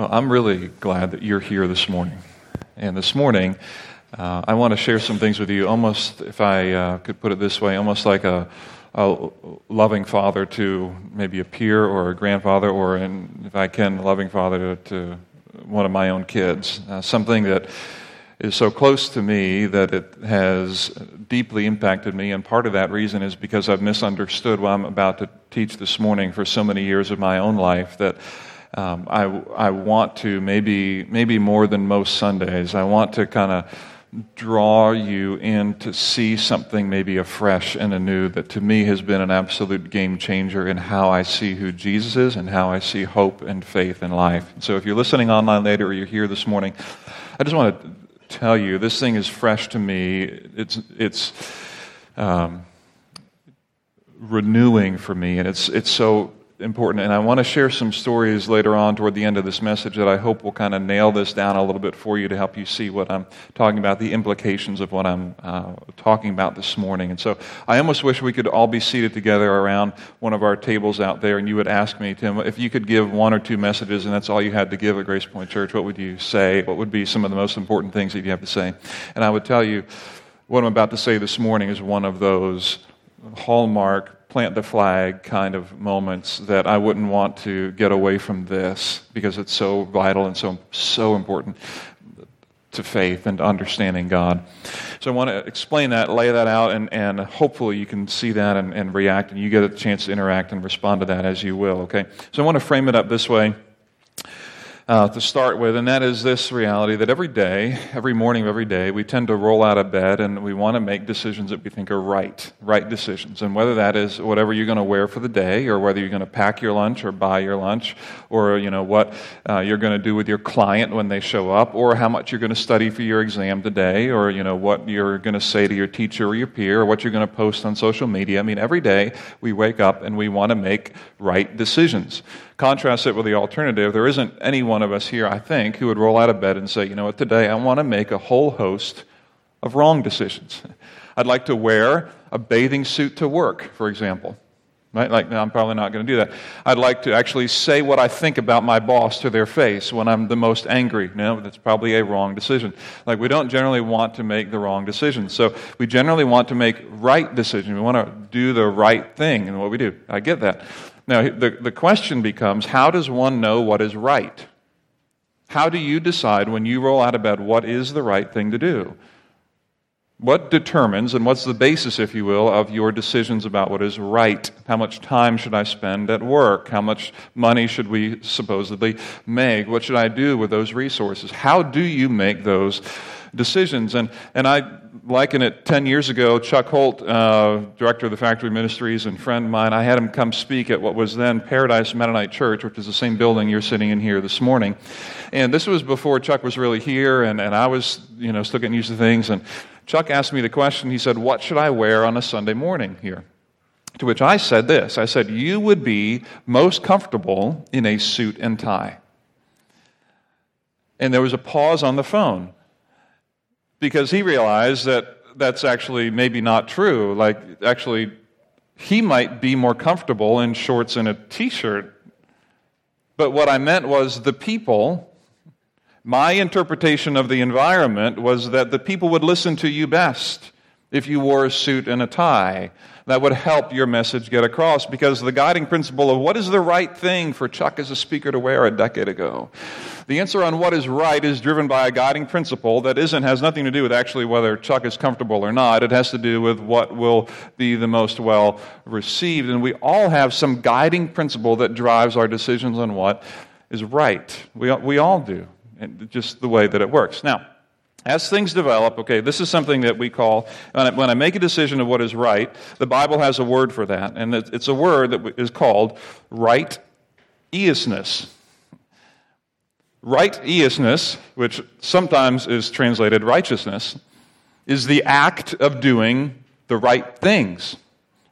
Well, I'm really glad that you're here this morning. And this morning, uh, I want to share some things with you, almost, if I uh, could put it this way, almost like a, a, loving father to maybe a peer or a grandfather, or, if I can, a loving father to, to one of my own kids. Uh, something that is so close to me that it has deeply impacted me. And part of that reason is because I've misunderstood what I'm about to teach this morning for so many years of my own life that um, I, I want to, maybe, maybe more than most Sundays, I want to kind of draw you in to see something maybe afresh and anew that to me has been an absolute game changer in how I see who Jesus is and how I see hope and faith in life. So if you're listening online later or you're here this morning, I just want to tell you this thing is fresh to me. It's, it's um, renewing for me, and it's, it's so important. And I want to share some stories later on toward the end of this message that I hope will kind of nail this down a little bit for you to help you see what I'm talking about, the implications of what I'm uh, talking about this morning. And so I almost wish we could all be seated together around one of our tables out there, and you would ask me, Tim, if you could give one or two messages and that's all you had to give at Grace Point Church, what would you say? What would be some of the most important things that you have to say? And I would tell you, what I'm about to say this morning is one of those hallmark plant the flag kind of moments that I wouldn't want to get away from this because it's so vital and so so important to faith and to understanding God. So I want to explain that, lay that out, and, and hopefully you can see that and, and react, and you get a chance to interact and respond to that as you will, okay? So I want to frame it up this way uh, to start with, and that is this reality that every day, every morning of every day, we tend to roll out of bed and we want to make decisions that we think are right, right decisions. And whether that is whatever you're going to wear for the day, or whether you're going to pack your lunch or buy your lunch, or you know what uh, you're going to do with your client when they show up, or how much you're going to study for your exam today, or you know what you're going to say to your teacher or your peer, or what you're going to post on social media. I mean, every day we wake up and we want to make right decisions. Contrast it with the alternative. There isn't any one of us here, I think, who would roll out of bed and say, you know what, today I want to make a whole host of wrong decisions. I'd like to wear a bathing suit to work, for example. Right? Like, no, I'm probably not going to do that. I'd like to actually say what I think about my boss to their face when I'm the most angry. No, that's probably a wrong decision. Like, we don't generally want to make the wrong decision. So, we generally want to make right decisions. We want to do the right thing in what we do. I get that. Now, the, the question becomes how does one know what is right? How do you decide when you roll out of bed what is the right thing to do? What determines and what's the basis, if you will, of your decisions about what is right? How much time should I spend at work? How much money should we supposedly make? What should I do with those resources? How do you make those decisions? And, and I liken it 10 years ago, Chuck Holt, uh, director of the Factory Ministries and friend of mine, I had him come speak at what was then Paradise Mennonite Church, which is the same building you're sitting in here this morning. And this was before Chuck was really here, and, and I was, you know, still getting used to things. And Chuck asked me the question, he said, What should I wear on a Sunday morning here? To which I said this I said, You would be most comfortable in a suit and tie. And there was a pause on the phone because he realized that that's actually maybe not true. Like, actually, he might be more comfortable in shorts and a t shirt. But what I meant was the people, my interpretation of the environment was that the people would listen to you best if you wore a suit and a tie that would help your message get across because the guiding principle of what is the right thing for Chuck as a speaker to wear a decade ago. The answer on what is right is driven by a guiding principle that isn't has nothing to do with actually whether Chuck is comfortable or not. It has to do with what will be the most well received. And we all have some guiding principle that drives our decisions on what is right. We, we all do. just the way that it works. Now, as things develop, okay, this is something that we call, when I make a decision of what is right, the Bible has a word for that, and it's a word that is called right eousness. Right eousness, which sometimes is translated righteousness, is the act of doing the right things.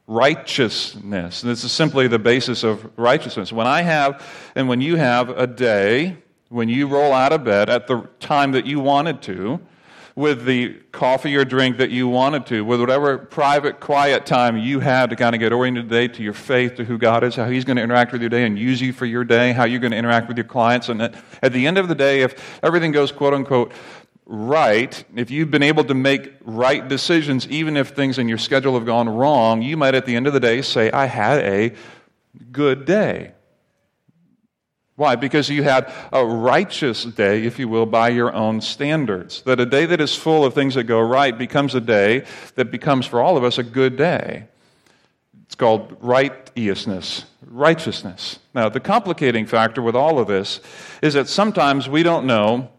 Righteousness. And this is simply the basis of righteousness. When I have, and when you have a day when you roll out of bed at the time that you wanted to, with the coffee or drink that you wanted to, with whatever private, quiet time you had to kind of get oriented today to your faith, to who God is, how He's going to interact with your day and use you for your day, how you're going to interact with your clients. And at the end of the day, if everything goes quote unquote right, if you've been able to make right decisions, even if things in your schedule have gone wrong, you might at the end of the day say, I had a good day. Why? Because you had a righteous day, if you will, by your own standards. That a day that is full of things that go right becomes a day that becomes for all of us a good day. It's called righteousness, righteousness. Now, the complicating factor with all of this is that sometimes we don't know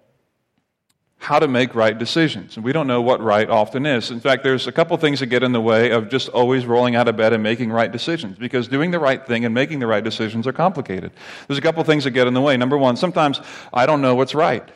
how to make right decisions. And we don't know what right often is. In fact, there's a couple things that get in the way of just always rolling out of bed and making right decisions because doing the right thing and making the right decisions are complicated. There's a couple things that get in the way. Number one, sometimes I don't know what's right.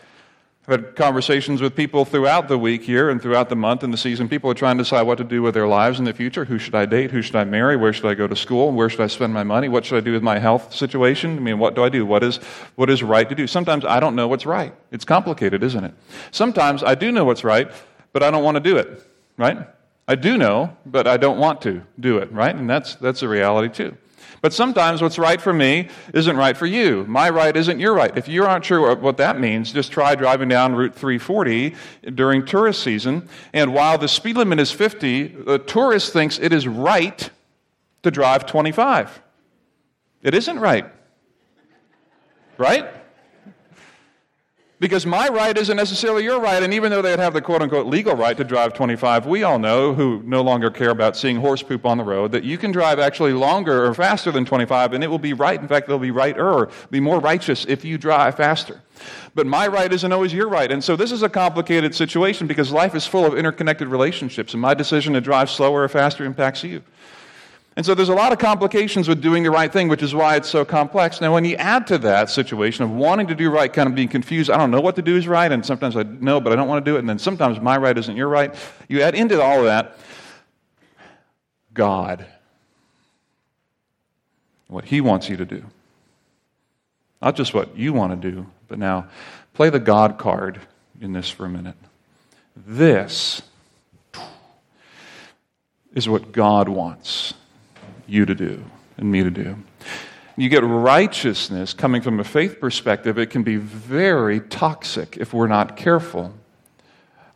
I've had conversations with people throughout the week here and throughout the month and the season. People are trying to decide what to do with their lives in the future. Who should I date? Who should I marry? Where should I go to school? Where should I spend my money? What should I do with my health situation? I mean, what do I do? What is, what is right to do? Sometimes I don't know what's right. It's complicated, isn't it? Sometimes I do know what's right, but I don't want to do it, right? I do know, but I don't want to do it, right? And that's, that's a reality too. But sometimes what's right for me isn't right for you. My right isn't your right. If you aren't sure what that means, just try driving down Route 340 during tourist season. And while the speed limit is 50, the tourist thinks it is right to drive 25. It isn't right. Right? Because my right isn't necessarily your right, and even though they'd have the quote unquote legal right to drive 25, we all know who no longer care about seeing horse poop on the road that you can drive actually longer or faster than 25, and it will be right. In fact, it'll be righter, be more righteous if you drive faster. But my right isn't always your right. And so this is a complicated situation because life is full of interconnected relationships, and my decision to drive slower or faster impacts you. And so there's a lot of complications with doing the right thing, which is why it's so complex. Now, when you add to that situation of wanting to do right, kind of being confused, I don't know what to do is right, and sometimes I know, but I don't want to do it, and then sometimes my right isn't your right, you add into all of that God. What He wants you to do. Not just what you want to do, but now play the God card in this for a minute. This is what God wants you to do and me to do. You get righteousness coming from a faith perspective, it can be very toxic if we're not careful.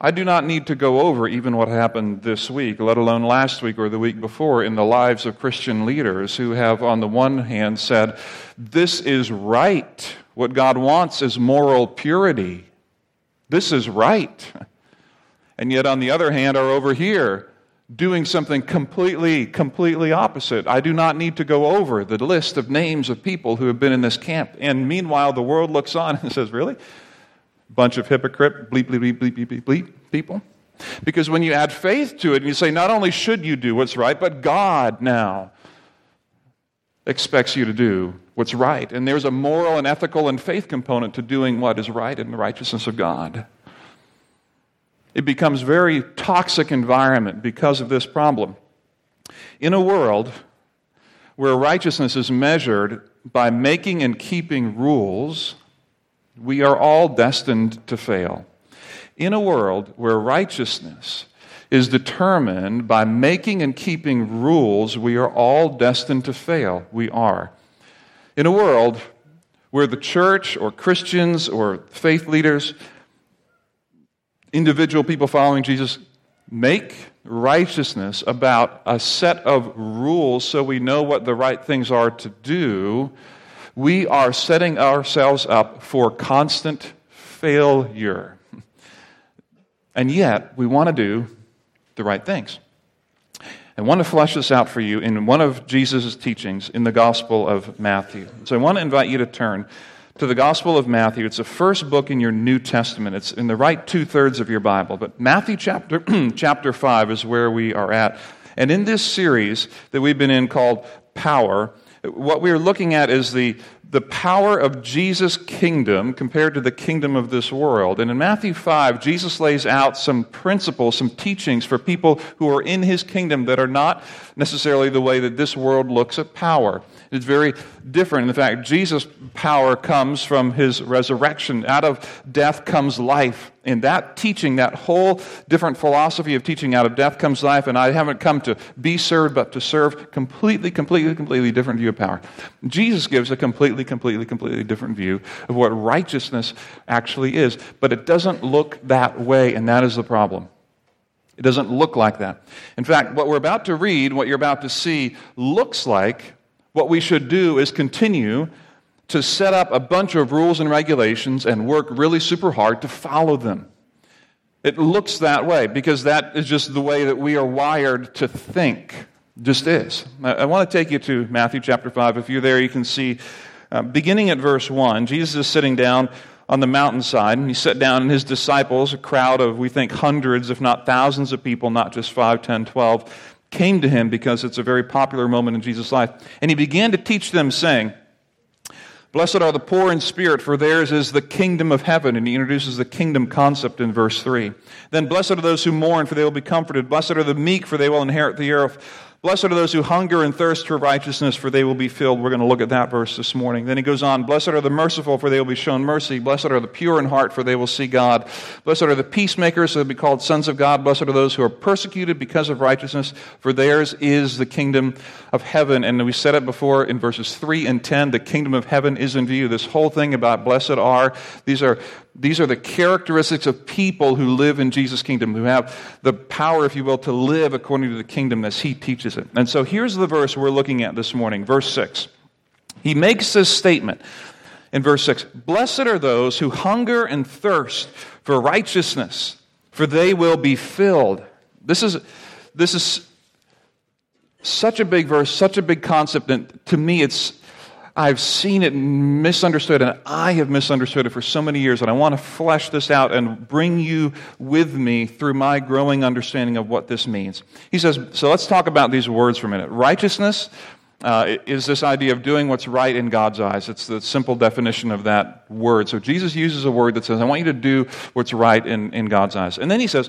I do not need to go over even what happened this week, let alone last week or the week before, in the lives of Christian leaders who have, on the one hand, said, This is right. What God wants is moral purity. This is right. And yet, on the other hand, are over here doing something completely, completely opposite. I do not need to go over the list of names of people who have been in this camp. And meanwhile, the world looks on and says, Really? Bunch of hypocrite, bleep, bleep, bleep, bleep, bleep, bleep people? Because when you add faith to it and you say, not only should you do what's right, but God now expects you to do what's right. And there's a moral and ethical and faith component to doing what is right in the righteousness of God. It becomes very toxic environment because of this problem. In a world where righteousness is measured by making and keeping rules, we are all destined to fail. In a world where righteousness is determined by making and keeping rules, we are all destined to fail. We are. In a world where the church or Christians or faith leaders individual people following Jesus make righteousness about a set of rules so we know what the right things are to do, we are setting ourselves up for constant failure. And yet, we want to do the right things. I want to flesh this out for you in one of Jesus' teachings in the Gospel of Matthew. So I want to invite you to turn to the Gospel of Matthew. It's the first book in your New Testament. It's in the right two thirds of your Bible. But Matthew chapter, chapter 5 is where we are at. And in this series that we've been in called Power, what we're looking at is the, the power of Jesus' kingdom compared to the kingdom of this world. And in Matthew 5, Jesus lays out some principles, some teachings for people who are in his kingdom that are not necessarily the way that this world looks at power. It's very different. In fact, Jesus' power comes from his resurrection. Out of death comes life. In that teaching, that whole different philosophy of teaching out of death comes life, and I haven't come to be served, but to serve, completely, completely, completely different view of power. Jesus gives a completely, completely, completely different view of what righteousness actually is, but it doesn't look that way, and that is the problem. It doesn't look like that. In fact, what we're about to read, what you're about to see, looks like what we should do is continue to set up a bunch of rules and regulations and work really super hard to follow them. It looks that way because that is just the way that we are wired to think. Just is. I, want to take you to Matthew chapter 5. If you're there, you can see, uh, beginning at verse 1, Jesus is sitting down on the mountainside, and he sat down, and his disciples, a crowd of, we think, hundreds, if not thousands of people, not just 5, 10, 12, came to him because it's a very popular moment in Jesus' life. And he began to teach them, saying, Blessed are the poor in spirit, for theirs is the kingdom of heaven. And he introduces the kingdom concept in verse 3. Then, blessed are those who mourn, for they will be comforted. Blessed are the meek, for they will inherit the earth. Blessed are those who hunger and thirst for righteousness, for they will be filled. We're going to look at that verse this morning. Then he goes on Blessed are the merciful, for they will be shown mercy. Blessed are the pure in heart, for they will see God. Blessed are the peacemakers, so they'll be called sons of God. Blessed are those who are persecuted because of righteousness, for theirs is the kingdom of heaven. And we said it before in verses 3 and 10 the kingdom of heaven is in view. This whole thing about blessed are, these are these are the characteristics of people who live in Jesus' kingdom, who have the power, if you will, to live according to the kingdom as he teaches it. And so here's the verse we're looking at this morning, verse 6. He makes this statement in verse 6 Blessed are those who hunger and thirst for righteousness, for they will be filled. This is, this is such a big verse, such a big concept, and to me it's I've seen it misunderstood, and I have misunderstood it for so many years, and I want to flesh this out and bring you with me through my growing understanding of what this means. He says, so let's talk about these words for a minute. Righteousness uh, is this idea of doing what's right in God's eyes. It's the simple definition of that word. So Jesus uses a word that says, I want you to do what's right in, in God's eyes. And then he says,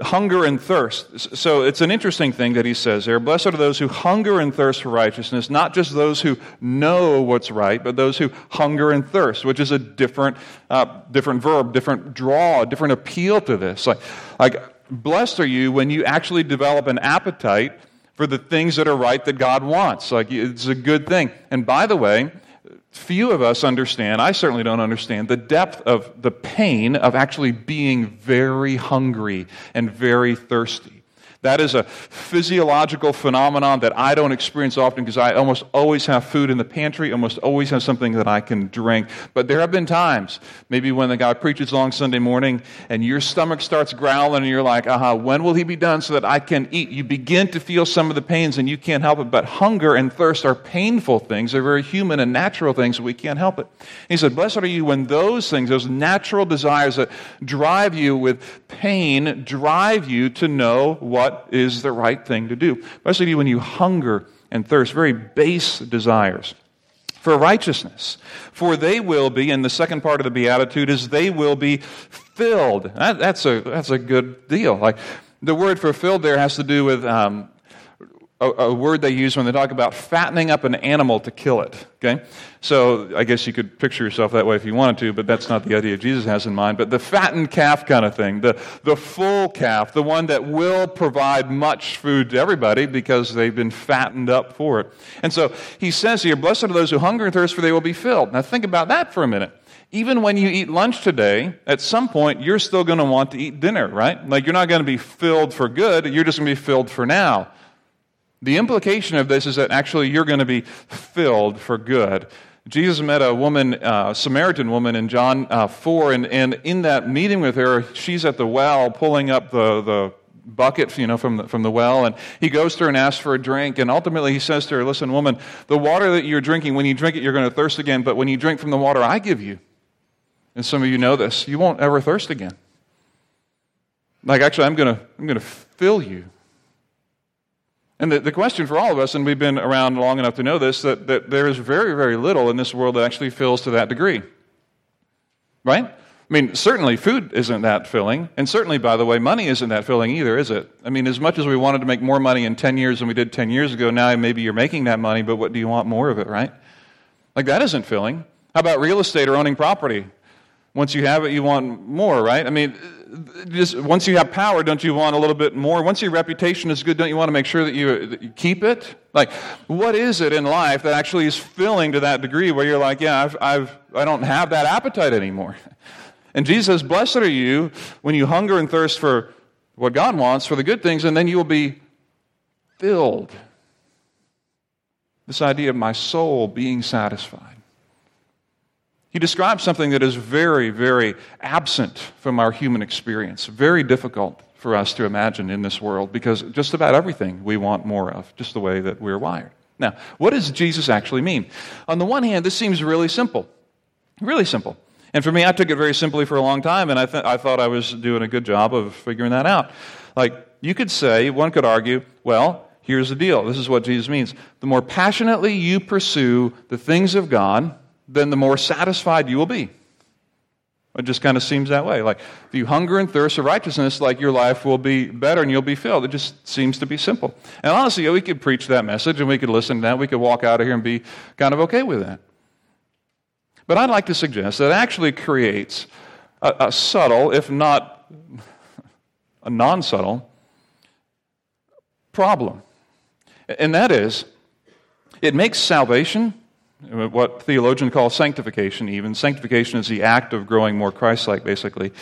hunger and thirst. So it's an interesting thing that he says there. Blessed are those who hunger and thirst for righteousness, not just those who know what's right, but those who hunger and thirst, which is a different, uh, different verb, different draw, different appeal to this. Like, like, blessed are you when you actually develop an appetite for the things that are right that God wants. Like, it's a good thing. And by the way, few of us understand, I certainly don't understand, the depth of the pain of actually being very hungry and very thirsty. That is a physiological phenomenon that I don't experience often because I almost always have food in the pantry, almost always have something that I can drink. But there have been times, maybe when the guy preaches long Sunday morning and your stomach starts growling and you're like, aha, when will he be done so that I can eat? You begin to feel some of the pains and you can't help it. But hunger and thirst are painful things. They're very human and natural things, we can't help it. He said, Blessed are you when those things, those natural desires that drive you with pain, drive you to know what is the right thing to do. Especially when you hunger and thirst, very base desires for righteousness. For they will be, and the second part of the Beatitude is they will be filled. That, that's, a, that's a good deal. Like the word fulfilled there has to do with um, a, a, word they use when they talk about fattening up an animal to kill it. Okay? So I guess you could picture yourself that way if you wanted to, but that's not the idea Jesus has in mind. But the fattened calf kind of thing, the, the full calf, the one that will provide much food to everybody because they've been fattened up for it. And so he says here, Blessed are those who hunger and thirst, for they will be filled. Now think about that for a minute even when you eat lunch today, at some point, you're still going to want to eat dinner, right? Like, you're not going to be filled for good, you're just going to be filled for now. The implication of this is that actually you're going to be filled for good. Jesus met a woman, uh, Samaritan woman in John uh, 4, and, and in that meeting with her, she's at the well pulling up the, the bucket you know, from, the, from the well, and he goes to her and asks for a drink, and ultimately he says to her, Listen, woman, the water that you're drinking, when you drink it, you're going to thirst again, but when you drink from the water I give you, and some of you know this, you won't ever thirst again. Like, actually, I'm going to, I'm going to fill you and the, the question for all of us, and we've been around long enough to know this, that, that there is very, very little in this world that actually fills to that degree. Right? I mean, certainly food isn't that filling. And certainly, by the way, money isn't that filling either, is it? I mean, as much as we wanted to make more money in 10 years than we did 10 years ago, now maybe you're making that money, but what do you want more of it, right? Like, that isn't filling. How about real estate or owning property? Once you have it, you want more, right? I mean, just once you have power, don't you want a little bit more? Once your reputation is good, don't you want to make sure that you, that you keep it? Like, what is it in life that actually is filling to that degree where you're like, yeah, I've, I've, I don't have that appetite anymore? And Jesus says, Blessed are you when you hunger and thirst for what God wants, for the good things, and then you will be filled. This idea of my soul being satisfied. He describes something that is very, very absent from our human experience, very difficult for us to imagine in this world because just about everything we want more of, just the way that we're wired. Now, what does Jesus actually mean? On the one hand, this seems really simple. Really simple. And for me, I took it very simply for a long time, and I, th- I thought I was doing a good job of figuring that out. Like, you could say, one could argue, well, here's the deal. This is what Jesus means. The more passionately you pursue the things of God, then the more satisfied you will be. It just kind of seems that way. Like, if you hunger and thirst for righteousness, like your life will be better and you'll be filled. It just seems to be simple. And honestly, we could preach that message and we could listen to that. We could walk out of here and be kind of okay with that. But I'd like to suggest that it actually creates a, a subtle, if not a non subtle, problem. And that is, it makes salvation Uh, what theologians call sanctification, even. Sanctification is the act of growing more Christ like, basically.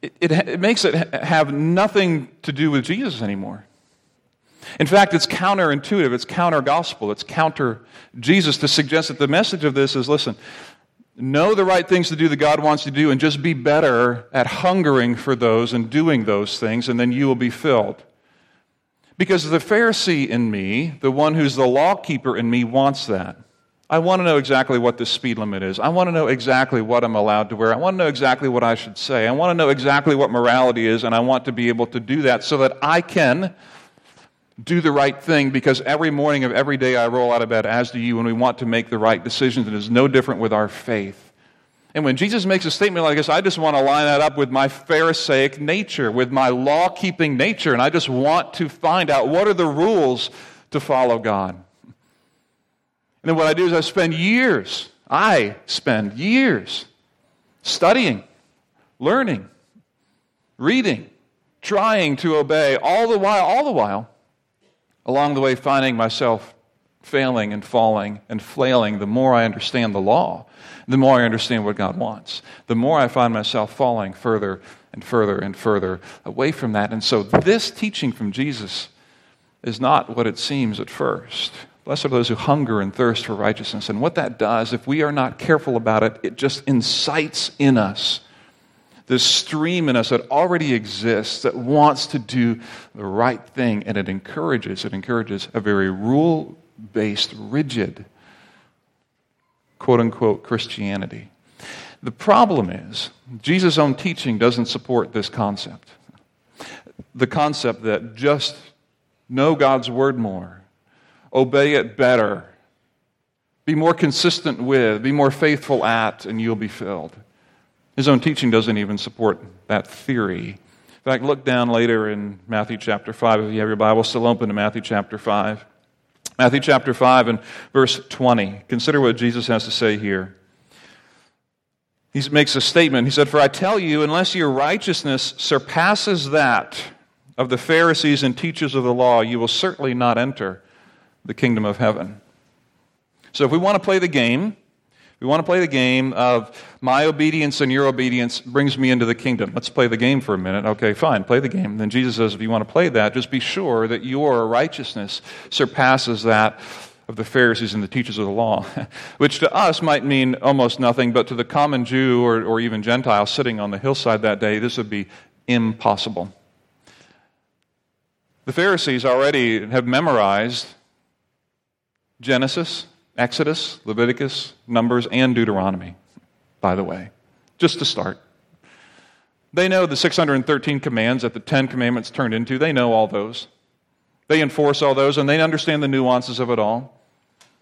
It, it, it, makes it have nothing to do with Jesus anymore. In fact, it's counterintuitive, it's counter gospel, it's counter Jesus to suggest that the message of this is listen, know the right things to do that God wants you to do, and just be better at hungering for those and doing those things, and then you will be filled. Because the Pharisee in me, the one who's the lawkeeper in me, wants that. I want to know exactly what the speed limit is. I want to know exactly what I'm allowed to wear. I want to know exactly what I should say. I want to know exactly what morality is, and I want to be able to do that so that I can do the right thing because every morning of every day I roll out of bed, as do you, and we want to make the right decisions. And it's no different with our faith. And when Jesus makes a statement like this, I just want to line that up with my Pharisaic nature, with my law keeping nature, and I just want to find out what are the rules to follow God. And then what I do is I spend years, I spend years studying, learning, reading, trying to obey, all the while, all the while, along the way, finding myself failing and falling and flailing the more I understand the law the more I understand what God wants, the more I find myself falling further and further and further away from that. And so, this teaching from Jesus is not what it seems at first. Blessed are those who hunger and thirst for righteousness. And what that does, if we are not careful about it, it just incites in us this stream in us that already exists that wants to do the right thing. And it encourages, it encourages a very rule based, rigid quote unquote Christianity. The problem is, Jesus' own teaching doesn't support this concept. The concept that just know God's word more, obey it better, be more consistent with, be more faithful at, and you'll be filled. His own teaching doesn't even support that theory. In fact, look down later in Matthew chapter 5, if you have your Bible still open to Matthew chapter 5. Matthew chapter 5 and verse 20. Consider what Jesus has to say here. He makes a statement. He said, For I tell you, unless your righteousness surpasses that of the Pharisees and teachers of the law, you will certainly not enter the kingdom of heaven. So if we want to play the game, we want to play the game of my obedience and your obedience brings me into the kingdom. Let's play the game for a minute. Okay, fine, play the game. Then Jesus says, if you want to play that, just be sure that your righteousness surpasses that of the Pharisees and the teachers of the law, which to us might mean almost nothing, but to the common Jew or, or even Gentile sitting on the hillside that day, this would be impossible. The Pharisees already have memorized Genesis, Exodus, Leviticus, Numbers, and Deuteronomy, by the way, just to start. They know the 613 commands that the Ten Commandments turned into. They know all those. They enforce all those, and they understand the nuances of it all.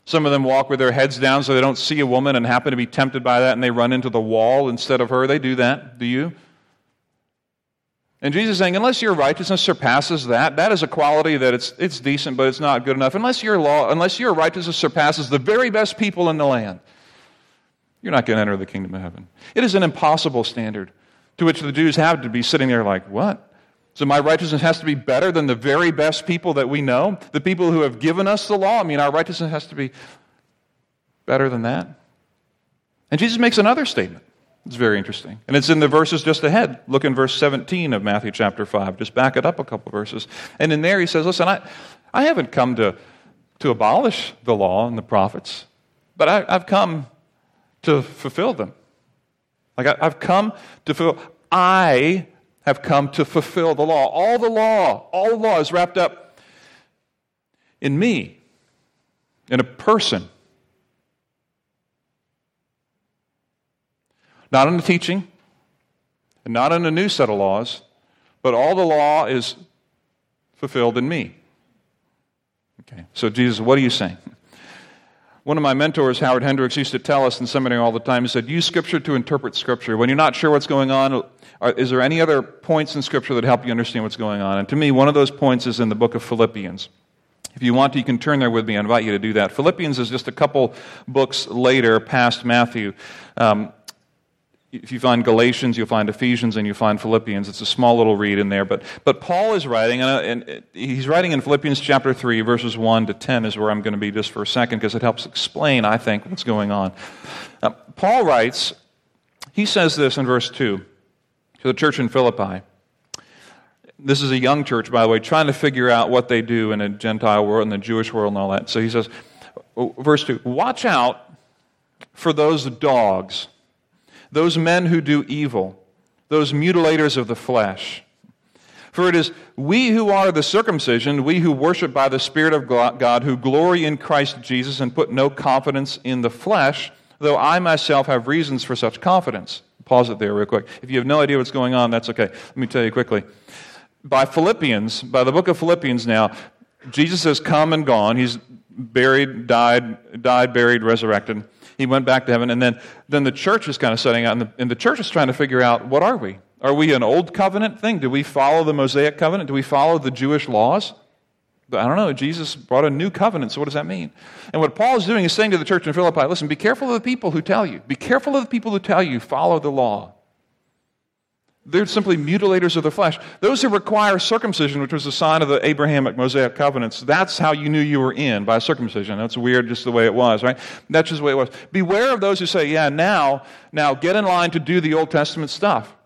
Some of them walk with their heads down so they don't see a woman and happen to be tempted by that, and they run into the wall instead of her. They do that. Do you? And Jesus is saying, unless your righteousness surpasses that, that is a quality that it's, it's decent, but it's not good enough. Unless your law, unless your righteousness surpasses the very best people in the land, you're not going to enter the kingdom of heaven. It is an impossible standard to which the Jews have to be sitting there like, what? So my righteousness has to be better than the very best people that we know, the people who have given us the law. I mean, our righteousness has to be better than that. And Jesus makes another statement. It's very interesting. And it's in the verses just ahead. Look in verse 17 of Matthew chapter 5. Just back it up a couple verses. And in there he says, Listen, I, I haven't come to, to abolish the law and the prophets, but I, have come to fulfill them. Like I, I've come to fulfill. I have come to fulfill the law. All the law, all the law is wrapped up in me, in a person Not in the teaching, and not in a new set of laws, but all the law is fulfilled in me. Okay, so Jesus, what are you saying? One of my mentors, Howard Hendricks, used to tell us in seminary all the time, he said, use Scripture to interpret Scripture. When you're not sure what's going on, is there any other points in Scripture that help you understand what's going on? And to me, one of those points is in the book of Philippians. If you want to, you can turn there with me. I invite you to do that. Philippians is just a couple books later, past Matthew. Um, if you find Galatians, you'll find Ephesians, and you'll find Philippians. It's a small little read in there. But, but Paul is writing, and, he's writing in Philippians chapter 3, verses 1 to 10 is where I'm going to be just for a second because it helps explain, I think, what's going on. Uh, Paul writes, he says this in verse 2 to the church in Philippi. This is a young church, by the way, trying to figure out what they do in a Gentile world and the Jewish world and all that. So he says, verse 2 Watch out for those dogs those men who do evil, those mutilators of the flesh. For it is we who are the circumcision, we who worship by the Spirit of God, who glory in Christ Jesus and put no confidence in the flesh, though I myself have reasons for such confidence. Pause it there real quick. If you have no idea what's going on, that's okay. Let me tell you quickly. By Philippians, by the book of Philippians now, Jesus has come and gone. He's buried, died, died, buried, resurrected he went back to heaven. And then, then the church is kind of setting out, and the, and the church is trying to figure out what are we? Are we an old covenant thing? Do we follow the Mosaic covenant? Do we follow the Jewish laws? But I don't know. Jesus brought a new covenant, so what does that mean? And what Paul is doing is saying to the church in Philippi listen, be careful of the people who tell you. Be careful of the people who tell you, follow the law. They're simply mutilators of the flesh. Those who require circumcision, which was a sign of the Abrahamic Mosaic covenants, that's how you knew you were in by circumcision. That's weird, just the way it was, right? That's just the way it was. Beware of those who say, yeah, now, now get in line to do the Old Testament stuff.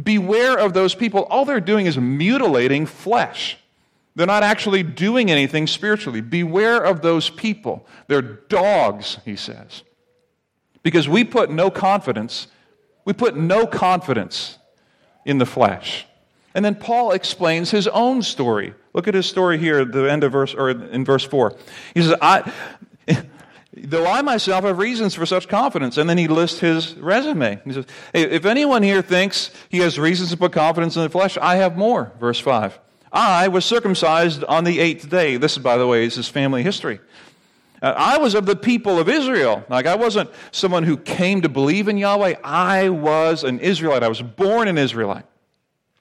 Beware of those people. All they're doing is mutilating flesh. They're not actually doing anything spiritually. Beware of those people. They're dogs, he says. Because we put no confidence, we put no confidence in the flesh. And then Paul explains his own story. Look at his story here the end of verse or in verse 4. He says, I though I myself have reasons for such confidence. And then he lists his resume. He says, hey, if anyone here thinks he has reasons to put confidence in the flesh, I have more. Verse 5. I was circumcised on the eighth day. This, by the way, is his family history. Uh, I was of the people of Israel. Like, I wasn't someone who came to believe in Yahweh. I was an Israelite. I was born an Israelite.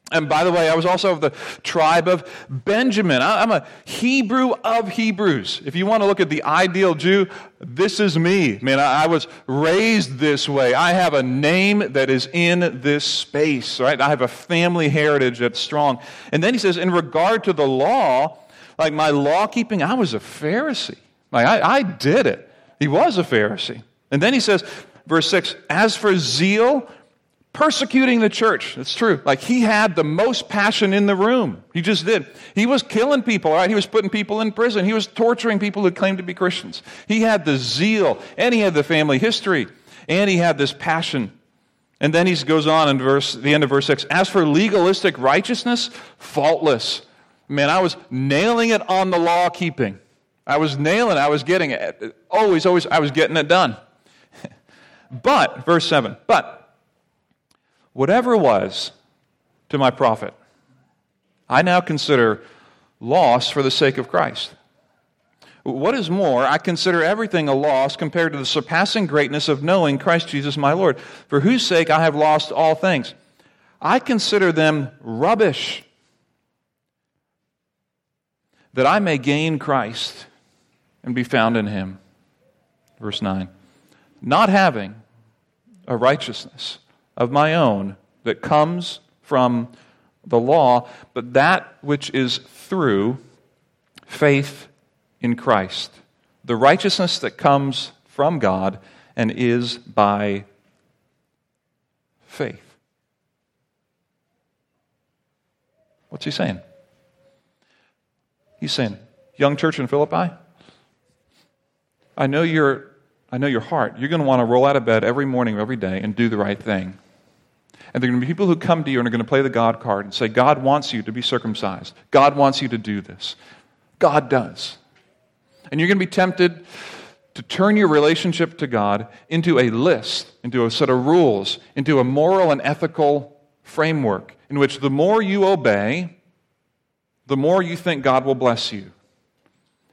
And by the way, I was also of the tribe of Benjamin. I'm a Hebrew of Hebrews. If you want to look at the ideal Jew, this is me. Man, I was raised this way. I have a name that is in this space, right? I have a family heritage that's strong. And then he says, in regard to the law, like my law keeping, I was a Pharisee. Like, I, I did it. He was a Pharisee. And then he says, verse 6 As for zeal, persecuting the church. It's true. Like, he had the most passion in the room. He just did. He was killing people, right? He was putting people in prison. He was torturing people who claimed to be Christians. He had the zeal, and he had the family history, and he had this passion. And then he goes on in verse, the end of verse 6 As for legalistic righteousness, faultless. Man, I was nailing it on the law keeping. I was nailing it. I was getting it. Always, always, I was getting it done. but, verse 7, but whatever was to my profit, I now consider loss for the sake of Christ. What is more, I consider everything a loss compared to the surpassing greatness of knowing Christ Jesus my Lord, for whose sake I have lost all things. I consider them rubbish, that I may gain Christ and be found in him. Verse 9. Not having a righteousness of my own that comes from the law, but that which is through faith in Christ. The righteousness that comes from God and is by faith. What's he saying? He's saying, young church in Philippi, I know your, I know your heart. You're going to want to roll out of bed every morning, every day, and do the right thing. And there are going to be people who come to you and are going to play the God card and say, God wants you to be circumcised. God wants you to do this. God does. And you're going to be tempted to turn your relationship to God into a list, into a set of rules, into a moral and ethical framework in which the more you obey, the more you think God will bless you.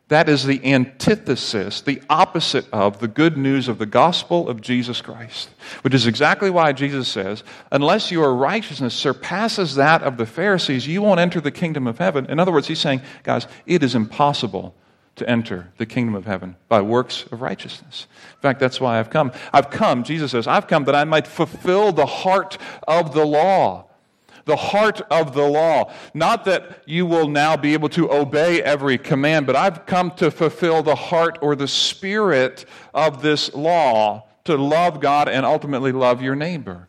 That is the antithesis, the opposite of the good news of the gospel of Jesus Christ, which is exactly why Jesus says, unless your righteousness surpasses that of the Pharisees, you won't enter the kingdom of heaven. In other words, he's saying, guys, it is impossible to enter the kingdom of heaven by works of righteousness. In fact, that's why I've come. I've come, Jesus says, I've come that I might fulfill the heart of the law the heart of the law. Not that you will now be able to obey every command, but I've come to fulfill the heart or the spirit of this law to love God and ultimately love your neighbor.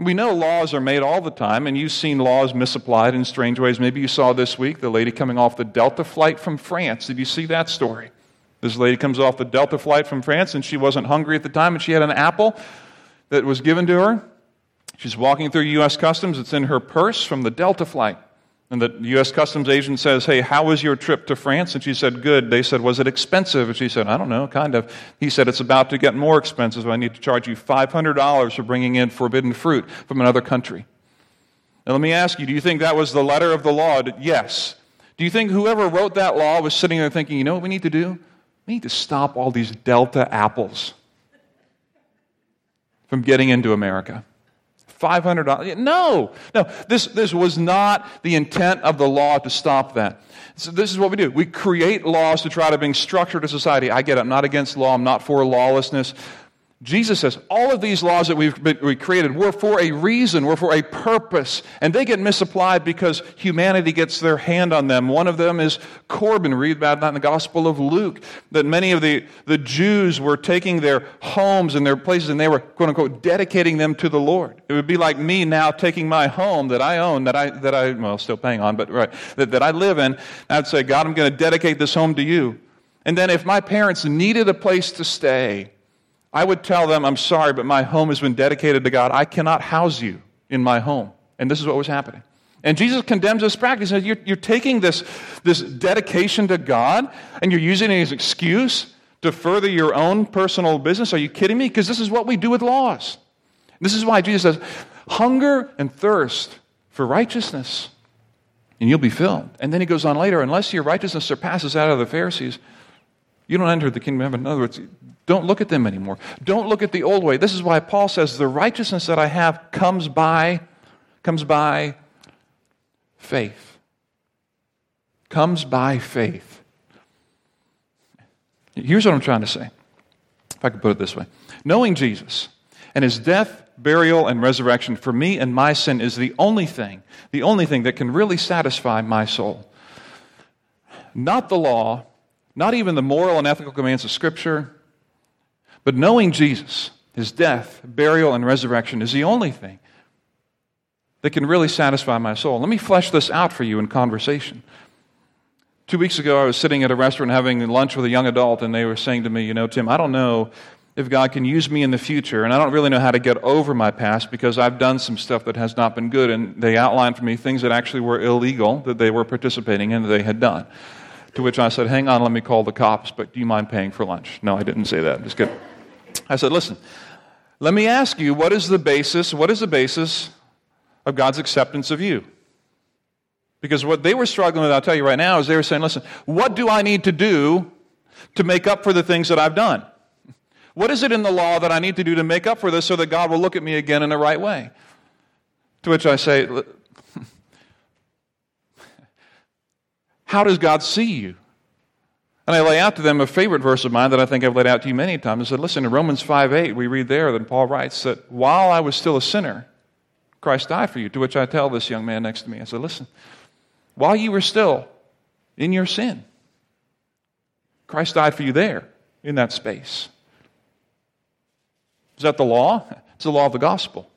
We know laws are made all the time, and you've seen laws misapplied in strange ways. Maybe you saw this week the lady coming off the Delta flight from France. Did you see that story? This lady comes off the Delta flight from France, and she wasn't hungry at the time, and she had an apple that was given to her. She's walking through U.S. Customs. It's in her purse from the Delta flight. And the U.S. Customs agent says, Hey, how was your trip to France? And she said, Good. They said, Was it expensive? And she said, I don't know, kind of. He said, It's about to get more expensive. I need to charge you $500 for bringing in forbidden fruit from another country. Now, let me ask you do you think that was the letter of the law? Yes. Do you think whoever wrote that law was sitting there thinking, You know what we need to do? We need to stop all these Delta apples from getting into America. $500. No, no, this, this was not the intent of the law to stop that. So this is what we do. We create laws to try to bring structure to society. I get it. I'm not against law. I'm not for lawlessness. Jesus says all of these laws that we've we created were for a reason, were for a purpose, and they get misapplied because humanity gets their hand on them. One of them is Corban. Read about that in the Gospel of Luke, that many of the, the Jews were taking their homes and their places and they were, quote unquote, dedicating them to the Lord. It would be like me now taking my home that I own, that I, that I well, still paying on, but right, that, that I live in. I'd say, God, I'm going to dedicate this home to you. And then if my parents needed a place to stay, I would tell them, I'm sorry, but my home has been dedicated to God. I cannot house you in my home. And this is what was happening. And Jesus condemns this practice. He says, you're, you're taking this, this dedication to God and you're using it as an excuse to further your own personal business. Are you kidding me? Because this is what we do with laws. This is why Jesus says, hunger and thirst for righteousness, and you'll be filled. And then he goes on later, unless your righteousness surpasses that of the Pharisees, you don't enter the kingdom of heaven. In other words, don't look at them anymore. Don't look at the old way. This is why Paul says the righteousness that I have comes by comes by faith. Comes by faith. Here's what I'm trying to say. If I could put it this way. Knowing Jesus and his death, burial, and resurrection for me and my sin is the only thing, the only thing that can really satisfy my soul. Not the law, not even the moral and ethical commands of Scripture, but knowing Jesus, his death, burial, and resurrection is the only thing that can really satisfy my soul. Let me flesh this out for you in conversation. Two weeks ago, I was sitting at a restaurant having lunch with a young adult, and they were saying to me, You know, Tim, I don't know if God can use me in the future, and I don't really know how to get over my past because I've done some stuff that has not been good. And they outlined for me things that actually were illegal that they were participating in that they had done. To which I said, Hang on, let me call the cops, but do you mind paying for lunch? No, I didn't say that. Just kidding. I said, Listen, let me ask you, what is the basis? What is the basis of God's acceptance of you? Because what they were struggling with, I'll tell you right now, is they were saying, Listen, what do I need to do to make up for the things that I've done? What is it in the law that I need to do to make up for this so that God will look at me again in the right way? To which I say, How does God see you? And I lay out to them a favorite verse of mine that I think I've laid out to you many times. I said, listen, in Romans 5 8, we read there that Paul writes that while I was still a sinner, Christ died for you. To which I tell this young man next to me, I said, listen, while you were still in your sin, Christ died for you there in that space. Is that the law? It's the law of the gospel.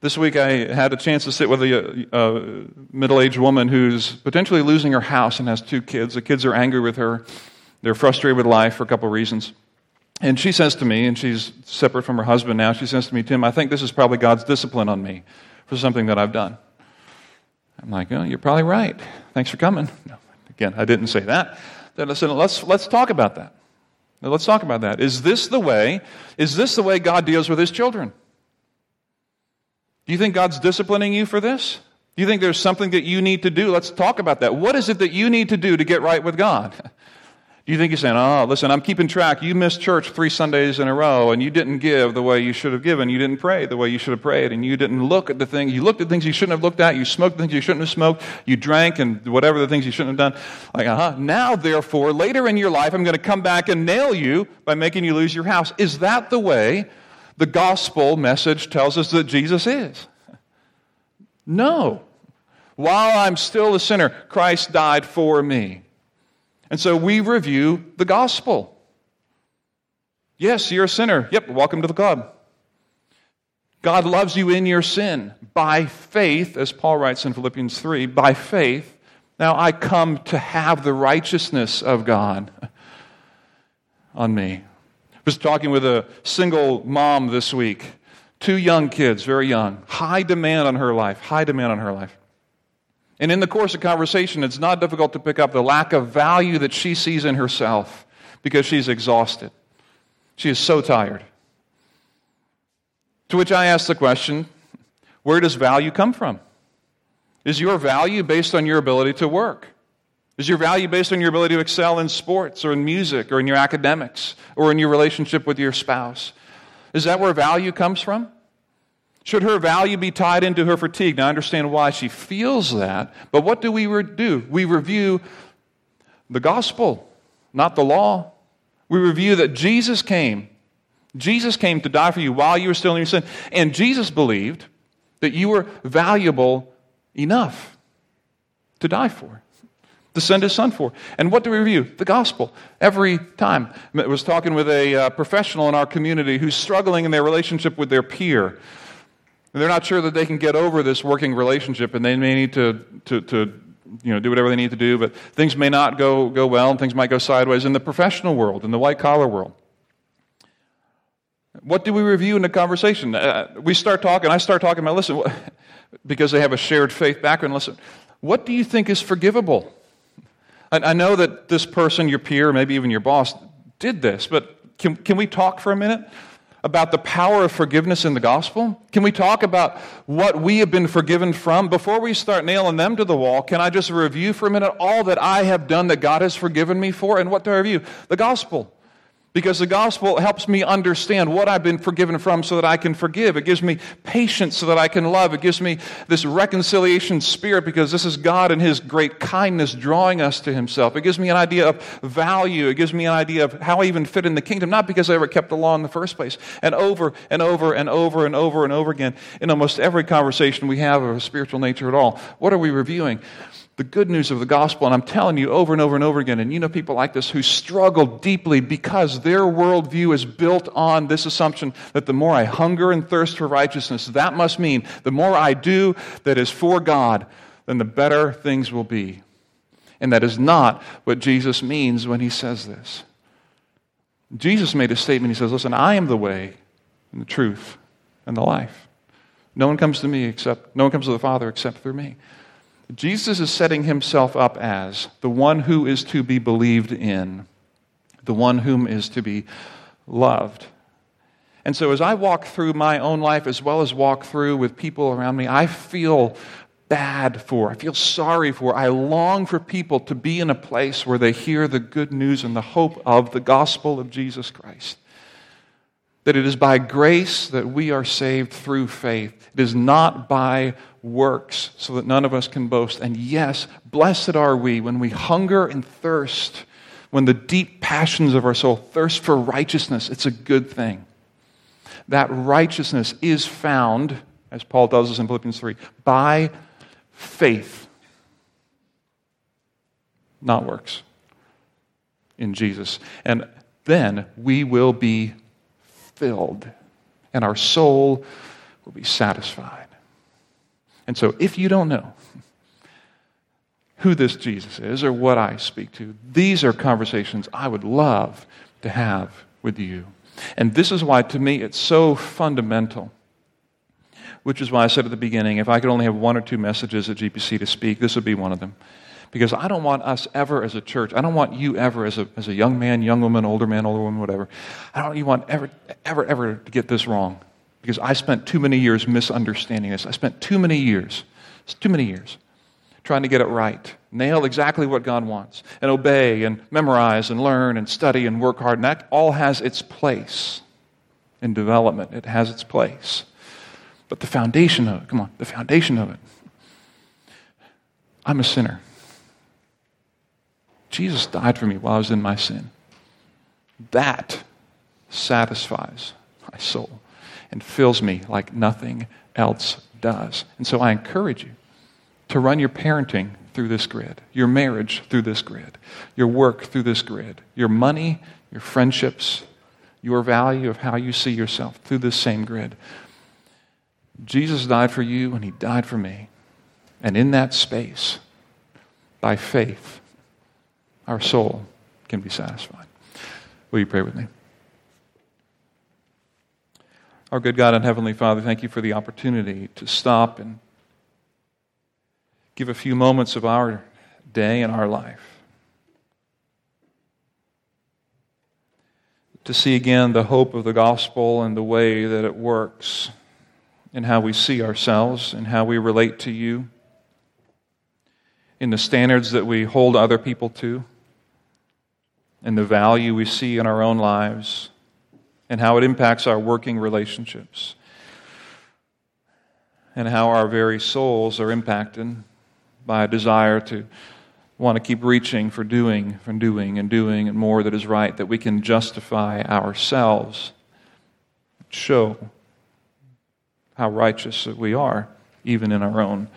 This week I had a chance to sit with a, a middle aged woman who's potentially losing her house and has two kids. The kids are angry with her, they're frustrated with life for a couple of reasons. And she says to me, and she's separate from her husband now, she says to me, Tim, I think this is probably God's discipline on me for something that I've done. I'm like, oh, you're probably right. Thanks for coming. No, again, I didn't say that. Then I said, let's, let's talk about that. Now, let's talk about that. Is this the way? Is this the way God deals with his children? Do you think God's disciplining you for this? Do you think there's something that you need to do? Let's talk about that. What is it that you need to do to get right with God? Do you think you're saying, oh, listen, I'm keeping track. You missed church three Sundays in a row, and you didn't give the way you should have given. You didn't pray the way you should have prayed, and you didn't look at the things. You looked at things you shouldn't have looked at. You smoked things you shouldn't have smoked. You drank and whatever the things you shouldn't have done. Like, uh huh. Now, therefore, later in your life, I'm going to come back and nail you by making you lose your house. Is that the way the gospel message tells us that Jesus is? No. While I'm still a sinner, Christ died for me. And so we review the gospel. Yes, you're a sinner. Yep, welcome to the club. God loves you in your sin by faith, as Paul writes in Philippians 3 by faith. Now I come to have the righteousness of God on me. Was talking with a single mom this week, two young kids, very young, high demand on her life, high demand on her life. And in the course of conversation, it's not difficult to pick up the lack of value that she sees in herself because she's exhausted. She is so tired. To which I ask the question where does value come from? Is your value based on your ability to work? Is your value based on your ability to excel in sports or in music or in your academics or in your relationship with your spouse? Is that where value comes from? Should her value be tied into her fatigue? Now, I understand why she feels that, but what do we re- do? We review the gospel, not the law. We review that Jesus came. Jesus came to die for you while you were still in your sin. And Jesus believed that you were valuable enough to die for, to send his son for. And what do we review? The gospel every time. I was talking with a uh, professional in our community who's struggling in their relationship with their peer And they're not sure that they can get over this working relationship, and they may need to, to, to you know, do whatever they need to do, but things may not go, go well, and things might go sideways in the professional world, in the white collar world. What do we review in the conversation? Uh, we start talking, I start talking about, listen, because they have a shared faith background, listen, what do you think is forgivable? I, know that this person, your peer, maybe even your boss, did this, but can, can we talk for a minute? about the power of forgiveness in the gospel? Can we talk about what we have been forgiven from? Before we start nailing them to the wall, can I just review for a minute all that I have done that God has forgiven me for? And what do I review? The gospel because the gospel helps me understand what I've been forgiven from so that I can forgive. It gives me patience so that I can love. It gives me this reconciliation spirit because this is God and His great kindness drawing us to Himself. It gives me an idea of value. It gives me an idea of how I even fit in the kingdom, not because I ever kept the law in the first place. And over and over and over and over and over again, in almost every conversation we have of a spiritual nature at all, what are we reviewing? The good news of the gospel. And I'm telling you over and over and over again, and you know people like this who struggle deeply because their worldview is built on this assumption that the more I hunger and thirst for righteousness, that must mean the more I do that is for God, then the better things will be. And that is not what Jesus means when he says this. Jesus made a statement. He says, Listen, I am the way and the truth and the life. No one comes to me except, no one comes to the Father except through me. Jesus is setting himself up as the one who is to be believed in, the one whom is to be loved. And so, as I walk through my own life, as well as walk through with people around me, I feel bad for, I feel sorry for, I long for people to be in a place where they hear the good news and the hope of the gospel of Jesus Christ that it is by grace that we are saved through faith. It is not by works, so that none of us can boast. And yes, blessed are we when we hunger and thirst when the deep passions of our soul thirst for righteousness, it's a good thing. That righteousness is found, as Paul tells us in Philippians 3, by faith, not works, in Jesus. And then we will be filled, and our soul will be satisfied. And so, if you don't know who this Jesus is or what I speak to, these are conversations I would love to have with you. And this is why, to me, it's so fundamental. Which is why I said at the beginning if I could only have one or two messages at GPC to speak, this would be one of them. Because I don't want us ever as a church, I don't want you ever as a, as a young man, young woman, older man, older woman, whatever, I don't want ever, ever, ever to get this wrong. Because I spent too many years misunderstanding this. I spent too many years, too many years, trying to get it right, nail exactly what God wants, and obey and memorize and learn and study and work hard. And that all has its place in development, it has its place. But the foundation of it, come on, the foundation of it, I'm a sinner. Jesus died for me while I was in my sin. That satisfies my soul and fills me like nothing else does. And so I encourage you to run your parenting through this grid, your marriage through this grid, your work through this grid, your money, your friendships, your value of how you see yourself through this same grid. Jesus died for you and he died for me. And in that space, by faith, our soul can be satisfied. Will you pray with me? Our good God and Heavenly Father, thank you for the opportunity to stop and give a few moments of our day and our life. To see again the hope of the gospel and the way that it works in how we see ourselves and how we relate to you, in the standards that we hold other people to, and the value we see in our own lives and how it impacts our working relationships, and how our very souls are impacted by a desire to want to keep reaching for doing, and doing, and doing, and more that is right, that we can justify ourselves, show how righteous that we are, even in our own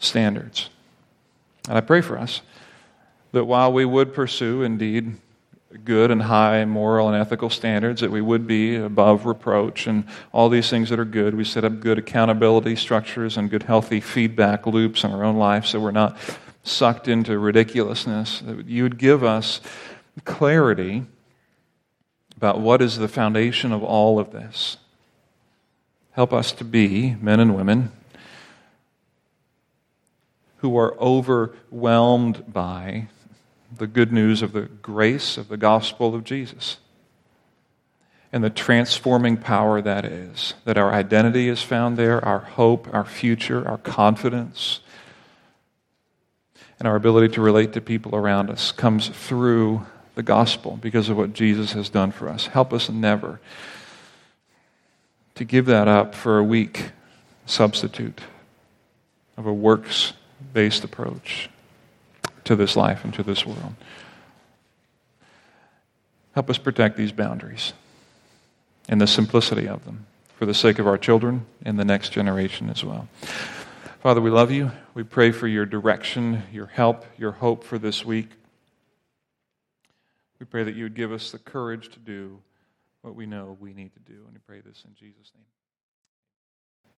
standards. And I pray for us that while we would pursue, indeed, good and high moral and ethical standards, that we would be above reproach and all these things that are good. We set up good accountability structures and good healthy feedback loops in our own life so we're not sucked into ridiculousness. You would give us clarity about what is the foundation of all of this. Help us to be men and women who are overwhelmed by the good news of the grace of the gospel of Jesus and the transforming power that is. That our identity is found there, our hope, our future, our confidence, and our ability to relate to people around us comes through the gospel because of what Jesus has done for us. Help us never to give that up for a weak substitute of a works based approach to this life and to this world. Help us protect these boundaries and the simplicity of them for the sake of our children and the next generation as well. Father, we love you. We pray for your direction, your help, your hope for this week. We pray that you would give us the courage to do what we know we need to do. And we pray this in Jesus' name.